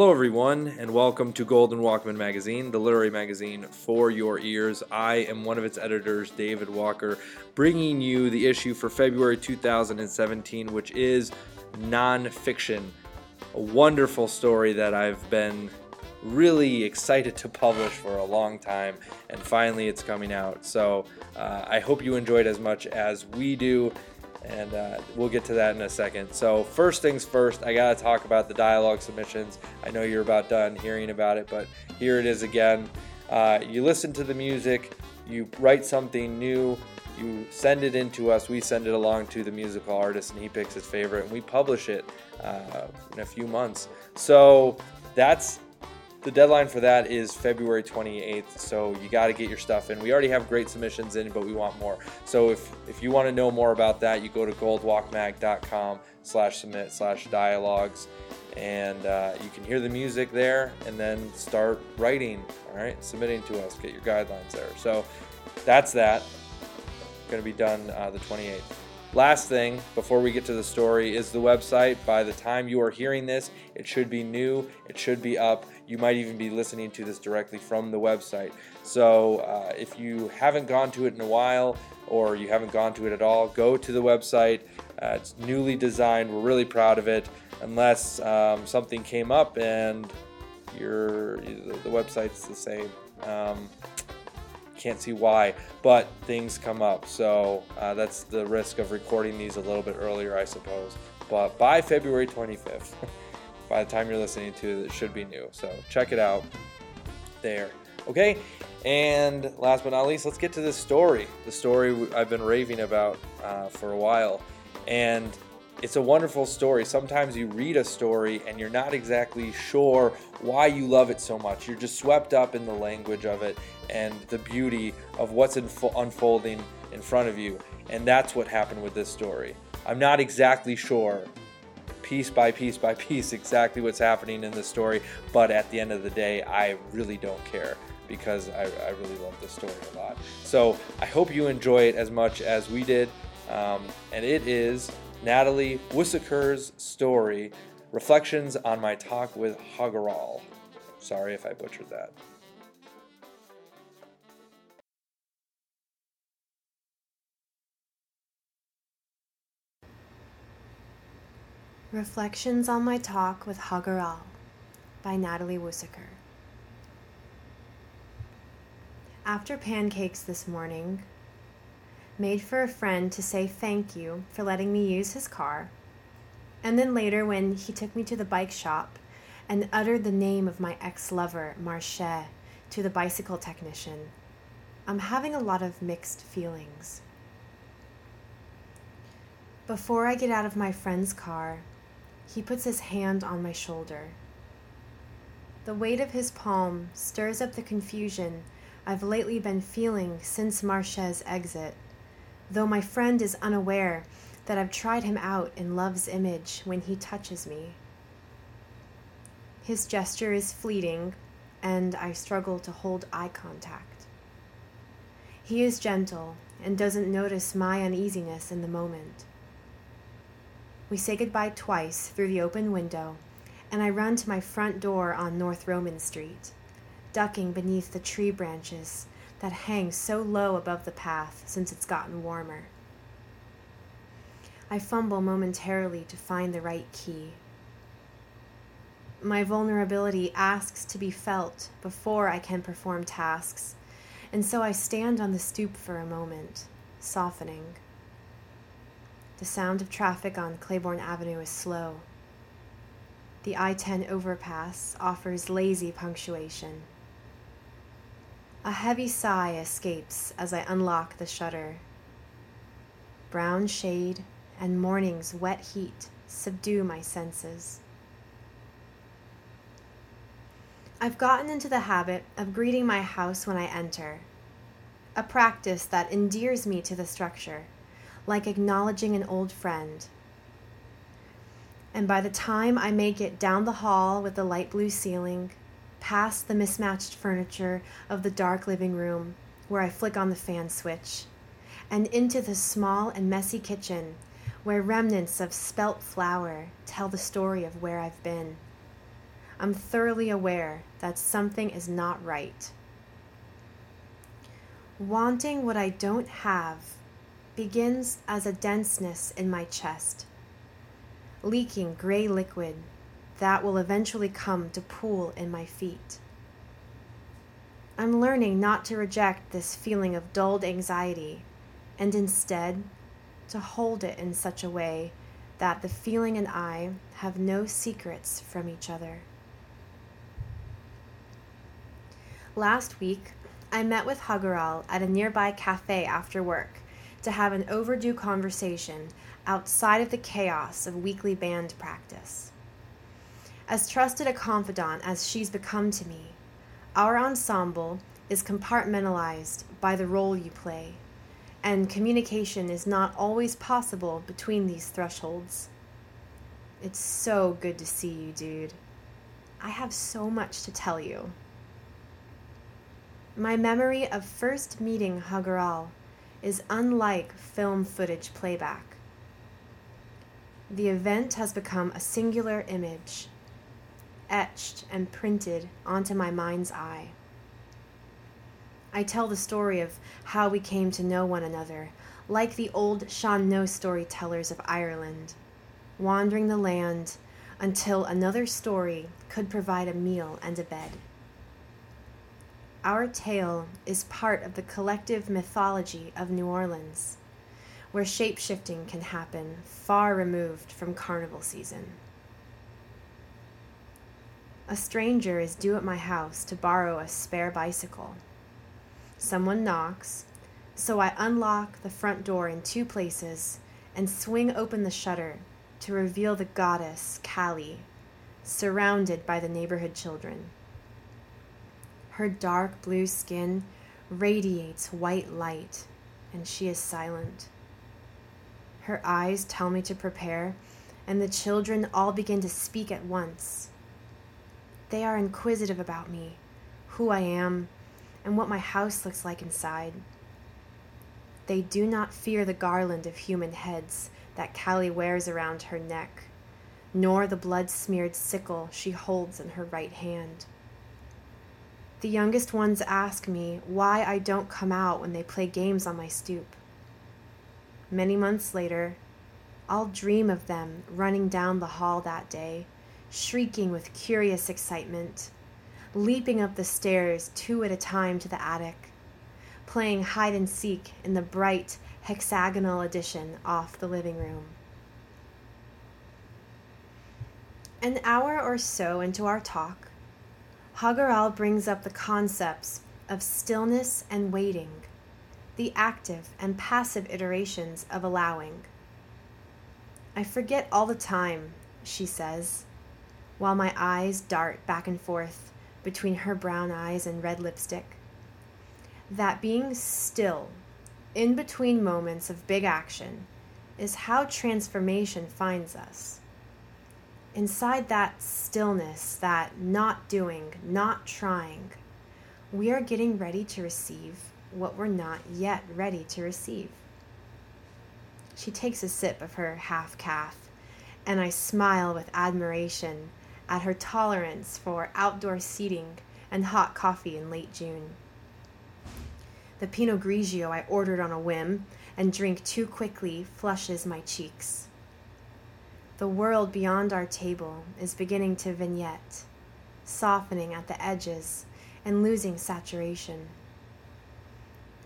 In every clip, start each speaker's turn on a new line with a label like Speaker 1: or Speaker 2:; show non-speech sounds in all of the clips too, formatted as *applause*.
Speaker 1: Hello, everyone, and welcome to Golden Walkman Magazine, the literary magazine for your ears. I am one of its editors, David Walker, bringing you the issue for February 2017, which is nonfiction. A wonderful story that I've been really excited to publish for a long time, and finally it's coming out. So uh, I hope you enjoyed as much as we do and uh, we'll get to that in a second. So, first things first, I got to talk about the dialogue submissions. I know you're about done hearing about it, but here it is again. Uh, you listen to the music, you write something new, you send it in to us, we send it along to the musical artist, and he picks his favorite, and we publish it uh, in a few months. So, that's the deadline for that is February 28th, so you got to get your stuff in. We already have great submissions in, but we want more. So if, if you want to know more about that, you go to goldwalkmag.com slash submit slash dialogues, and uh, you can hear the music there and then start writing, all right, submitting to us, get your guidelines there. So that's that. Going to be done uh, the 28th. Last thing before we get to the story is the website. By the time you are hearing this, it should be new, it should be up. You might even be listening to this directly from the website. So uh, if you haven't gone to it in a while or you haven't gone to it at all, go to the website. Uh, it's newly designed. We're really proud of it. Unless um, something came up and your the website's the same. Um, can't see why, but things come up. So uh, that's the risk of recording these a little bit earlier, I suppose. But by February 25th, *laughs* by the time you're listening to it, it should be new. So check it out there. Okay, and last but not least, let's get to this story. The story I've been raving about uh, for a while. And it's a wonderful story. Sometimes you read a story and you're not exactly sure why you love it so much. You're just swept up in the language of it and the beauty of what's unfolding in front of you. And that's what happened with this story. I'm not exactly sure, piece by piece by piece, exactly what's happening in the story, but at the end of the day, I really don't care because I, I really love this story a lot. So I hope you enjoy it as much as we did. Um, and it is Natalie Wussaker's story, Reflections on My Talk with Hagaral. Sorry if I butchered that.
Speaker 2: Reflections on My Talk with Hagaral by Natalie Wussaker. After pancakes this morning, made for a friend to say thank you for letting me use his car. And then later, when he took me to the bike shop and uttered the name of my ex lover, Marche, to the bicycle technician, I'm having a lot of mixed feelings. Before I get out of my friend's car, he puts his hand on my shoulder. The weight of his palm stirs up the confusion I've lately been feeling since Marche's exit though my friend is unaware that I've tried him out in love's image when he touches me. His gesture is fleeting, and I struggle to hold eye contact. He is gentle and doesn't notice my uneasiness in the moment. We say goodbye twice through the open window, and I run to my front door on North Roman Street, ducking beneath the tree branches that hangs so low above the path since it's gotten warmer. I fumble momentarily to find the right key. My vulnerability asks to be felt before I can perform tasks, and so I stand on the stoop for a moment, softening. The sound of traffic on Claiborne Avenue is slow. The I 10 overpass offers lazy punctuation. A heavy sigh escapes as I unlock the shutter. Brown shade and morning's wet heat subdue my senses. I've gotten into the habit of greeting my house when I enter, a practice that endears me to the structure, like acknowledging an old friend. And by the time I make it down the hall with the light blue ceiling, past the mismatched furniture of the dark living room where I flick on the fan switch, and into the small and messy kitchen where remnants of spelt flour tell the story of where I've been. I'm thoroughly aware that something is not right. Wanting what I don't have begins as a denseness in my chest, leaking gray liquid that will eventually come to pool in my feet. I'm learning not to reject this feeling of dulled anxiety and instead to hold it in such a way that the feeling and I have no secrets from each other. Last week, I met with Hagaral at a nearby cafe after work to have an overdue conversation outside of the chaos of weekly band practice. As trusted a confidant as she's become to me, our ensemble is compartmentalized by the role you play, and communication is not always possible between these thresholds. It's so good to see you, dude. I have so much to tell you. My memory of first meeting Hagaral is unlike film footage playback. The event has become a singular image, etched and printed onto my mind's eye. I tell the story of how we came to know one another, like the old Sean No storytellers of Ireland, wandering the land until another story could provide a meal and a bed. Our tale is part of the collective mythology of New Orleans, where shapeshifting can happen far removed from carnival season. A stranger is due at my house to borrow a spare bicycle. Someone knocks, so I unlock the front door in two places and swing open the shutter to reveal the goddess, Kali, surrounded by the neighborhood children. Her dark blue skin radiates white light, and she is silent. Her eyes tell me to prepare, and the children all begin to speak at once. They are inquisitive about me, who I am, and what my house looks like inside. They do not fear the garland of human heads that Kali wears around her neck, nor the blood smeared sickle she holds in her right hand. The youngest ones ask me why I don't come out when they play games on my stoop. Many months later, I'll dream of them running down the hall that day, shrieking with curious excitement, leaping up the stairs two at a time to the attic, playing hide and seek in the bright hexagonal addition off the living room. An hour or so into our talk, Hagaral brings up the concepts of stillness and waiting, the active and passive iterations of allowing. I forget all the time, she says, while my eyes dart back and forth between her brown eyes and red lipstick, that being still in between moments of big action is how transformation finds us inside that stillness, that not doing, not trying, we are getting ready to receive what we're not yet ready to receive. She takes a sip of her half caf, and I smile with admiration at her tolerance for outdoor seating and hot coffee in late June. The Pinot Grigio I ordered on a whim and drink too quickly flushes my cheeks. The world beyond our table is beginning to vignette, softening at the edges and losing saturation.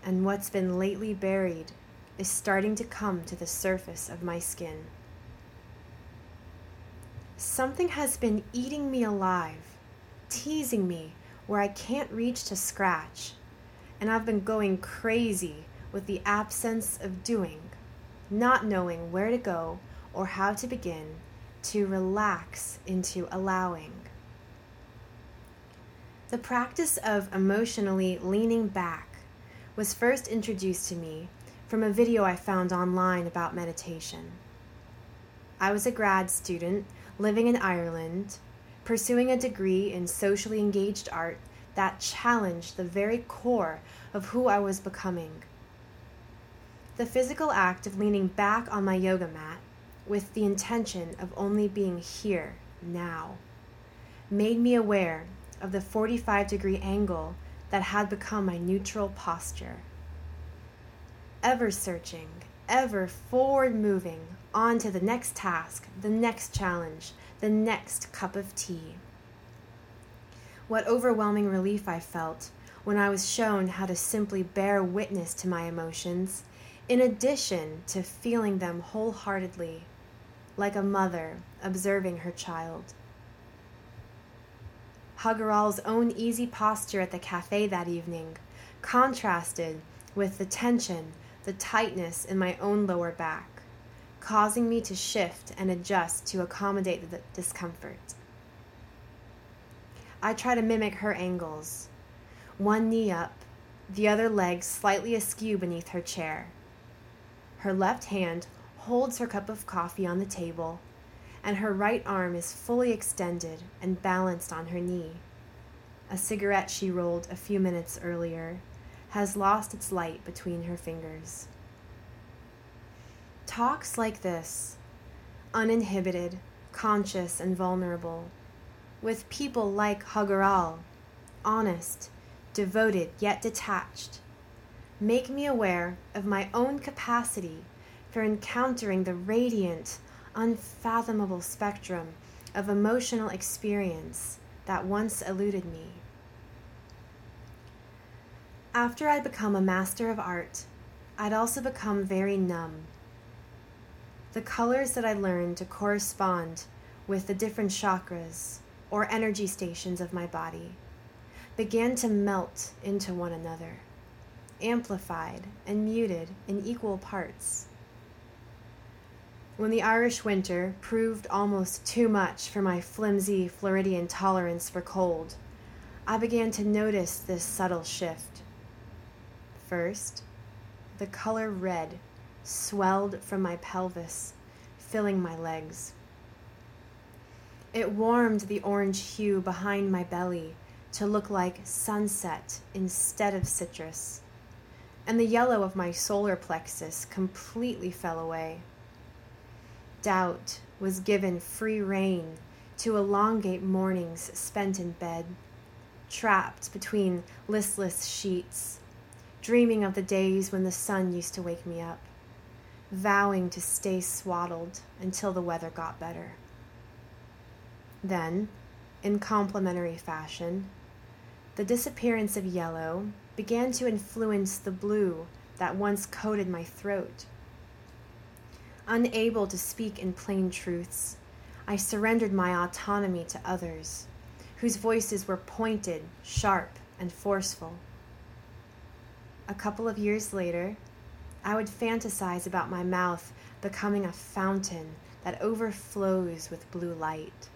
Speaker 2: And what's been lately buried is starting to come to the surface of my skin. Something has been eating me alive, teasing me where I can't reach to scratch, and I've been going crazy with the absence of doing, not knowing where to go or how to begin to relax into allowing. The practice of emotionally leaning back was first introduced to me from a video I found online about meditation. I was a grad student living in Ireland, pursuing a degree in socially engaged art that challenged the very core of who I was becoming. The physical act of leaning back on my yoga mat with the intention of only being here now made me aware of the 45 degree angle that had become my neutral posture. Ever searching, ever forward moving on to the next task, the next challenge, the next cup of tea. What overwhelming relief I felt when I was shown how to simply bear witness to my emotions, in addition to feeling them wholeheartedly, like a mother observing her child. Hagaral's own easy posture at the cafe that evening contrasted with the tension, the tightness in my own lower back, causing me to shift and adjust to accommodate the discomfort. I try to mimic her angles, one knee up, the other leg slightly askew beneath her chair. Her left hand holds her cup of coffee on the table, and her right arm is fully extended and balanced on her knee. A cigarette she rolled a few minutes earlier has lost its light between her fingers. Talks like this, uninhibited, conscious, and vulnerable, with people like Hagaral, honest, devoted yet detached, make me aware of my own capacity for encountering the radiant, unfathomable spectrum of emotional experience that once eluded me. After I'd become a master of art, I'd also become very numb. The colors that I learned to correspond with the different chakras or energy stations of my body began to melt into one another, amplified and muted in equal parts. When the Irish winter proved almost too much for my flimsy Floridian tolerance for cold, I began to notice this subtle shift. First, the color red swelled from my pelvis, filling my legs. It warmed the orange hue behind my belly to look like sunset instead of citrus, and the yellow of my solar plexus completely fell away. Doubt was given free rein to elongate mornings spent in bed, trapped between listless sheets, dreaming of the days when the sun used to wake me up, vowing to stay swaddled until the weather got better. Then, in complementary fashion, the disappearance of yellow began to influence the blue that once coated my throat. Unable to speak in plain truths, I surrendered my autonomy to others, whose voices were pointed, sharp, and forceful. A couple of years later, I would fantasize about my mouth becoming a fountain that overflows with blue light.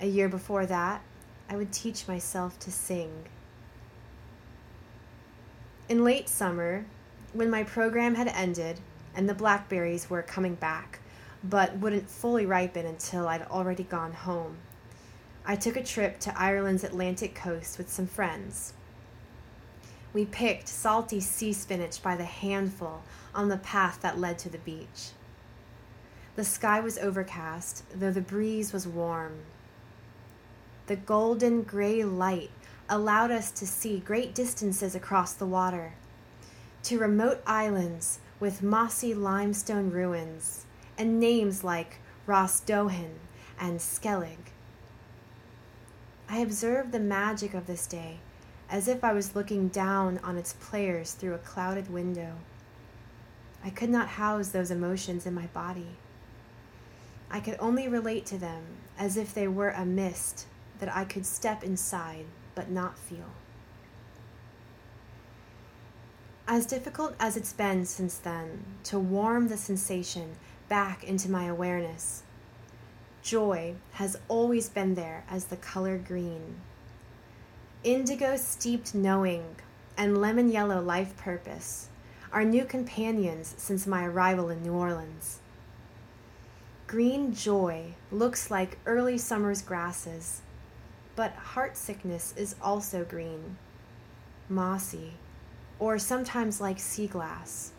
Speaker 2: A year before that, I would teach myself to sing. In late summer, when my program had ended and the blackberries were coming back, but wouldn't fully ripen until I'd already gone home, I took a trip to Ireland's Atlantic coast with some friends. We picked salty sea spinach by the handful on the path that led to the beach. The sky was overcast, though the breeze was warm the golden gray light allowed us to see great distances across the water, to remote islands with mossy limestone ruins and names like Rosdohan and Skellig. I observed the magic of this day as if I was looking down on its players through a clouded window. I could not house those emotions in my body. I could only relate to them as if they were a mist that I could step inside but not feel. As difficult as it's been since then to warm the sensation back into my awareness, joy has always been there as the color green. Indigo steeped knowing and lemon yellow life purpose are new companions since my arrival in New Orleans. Green joy looks like early summer's grasses but heart sickness is also green, mossy, or sometimes like sea glass.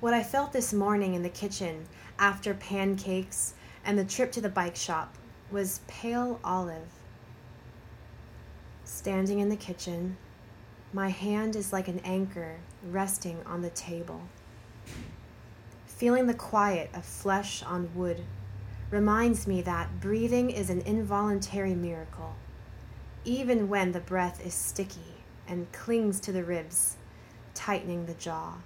Speaker 2: What I felt this morning in the kitchen after pancakes and the trip to the bike shop was pale olive. Standing in the kitchen, my hand is like an anchor resting on the table. Feeling the quiet of flesh on wood reminds me that breathing is an involuntary miracle, even when the breath is sticky and clings to the ribs, tightening the jaw.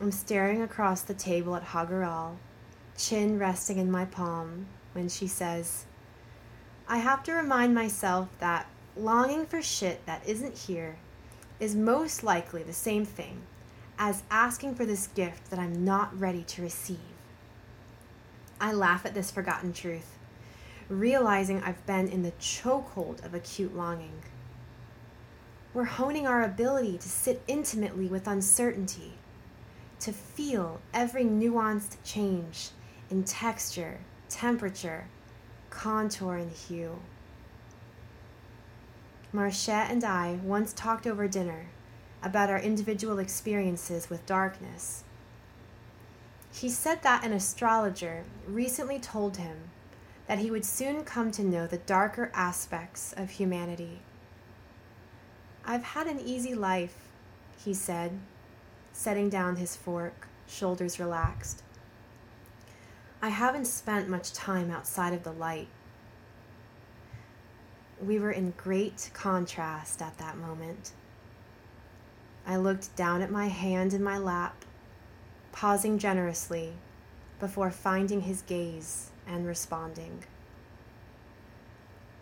Speaker 2: I'm staring across the table at Hagaral, chin resting in my palm, when she says, I have to remind myself that longing for shit that isn't here is most likely the same thing as asking for this gift that I'm not ready to receive. I laugh at this forgotten truth, realizing I've been in the chokehold of acute longing. We're honing our ability to sit intimately with uncertainty, to feel every nuanced change in texture, temperature, contour, and hue. Marchette and I once talked over dinner about our individual experiences with darkness. He said that an astrologer recently told him that he would soon come to know the darker aspects of humanity. I've had an easy life, he said, setting down his fork, shoulders relaxed. I haven't spent much time outside of the light. We were in great contrast at that moment. I looked down at my hand in my lap, pausing generously before finding his gaze and responding.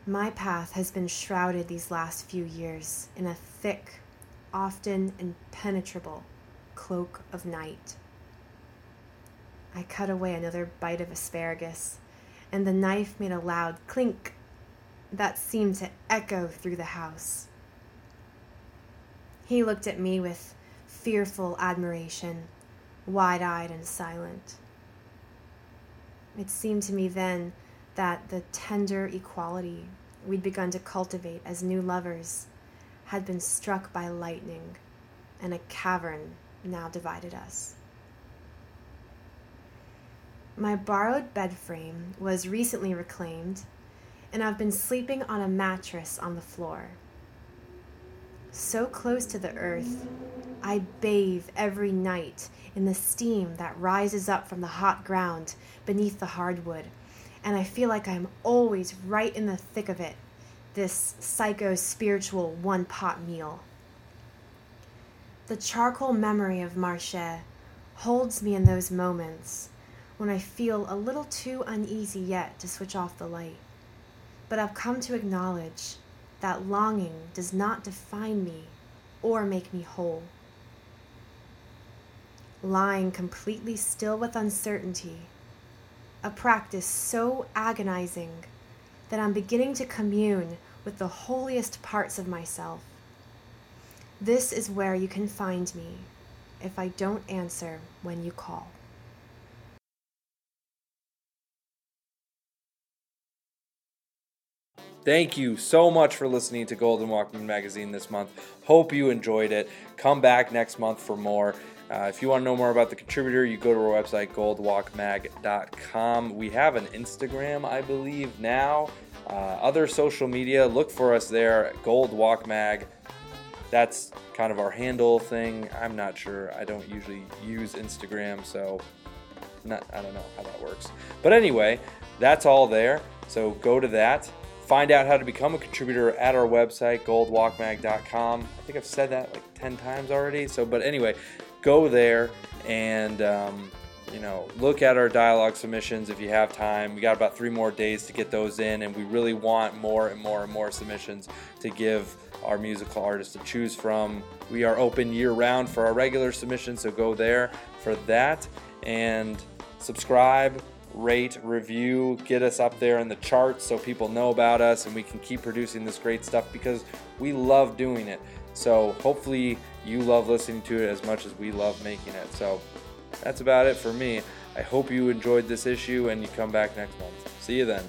Speaker 2: My path has been shrouded these last few years in a thick, often impenetrable cloak of night. I cut away another bite of asparagus, and the knife made a loud clink that seemed to echo through the house. He looked at me with fearful admiration, wide eyed and silent. It seemed to me then that the tender equality we'd begun to cultivate as new lovers had been struck by lightning, and a cavern now divided us. My borrowed bed frame was recently reclaimed and I've been sleeping on a mattress on the floor. So close to the earth, I bathe every night in the steam that rises up from the hot ground beneath the hardwood, and I feel like I'm always right in the thick of it, this psycho spiritual one pot meal. The charcoal memory of Marche holds me in those moments when I feel a little too uneasy yet to switch off the light but I've come to acknowledge that longing does not define me or make me whole. Lying completely still with uncertainty, a practice so agonizing that I'm beginning to commune with the holiest parts of myself. This is where you can find me if I don't answer when you call.
Speaker 1: Thank you so much for listening to Golden Walkman Magazine this month. Hope you enjoyed it. Come back next month for more. Uh, if you want to know more about the contributor, you go to our website, goldwalkmag.com. We have an Instagram, I believe, now. Uh, other social media, look for us there, Gold Walk Mag. That's kind of our handle thing. I'm not sure. I don't usually use Instagram, so not, I don't know how that works. But anyway, that's all there. So go to that. Find out how to become a contributor at our website, goldwalkmag.com. I think I've said that like 10 times already. So, but anyway, go there and, um, you know, look at our dialogue submissions if you have time. We got about three more days to get those in, and we really want more and more and more submissions to give our musical artists to choose from. We are open year round for our regular submissions, so go there for that and subscribe rate, review, get us up there in the charts so people know about us and we can keep producing this great stuff because we love doing it. So hopefully you love listening to it as much as we love making it. So that's about it for me. I hope you enjoyed this issue and you come back next month. See you then.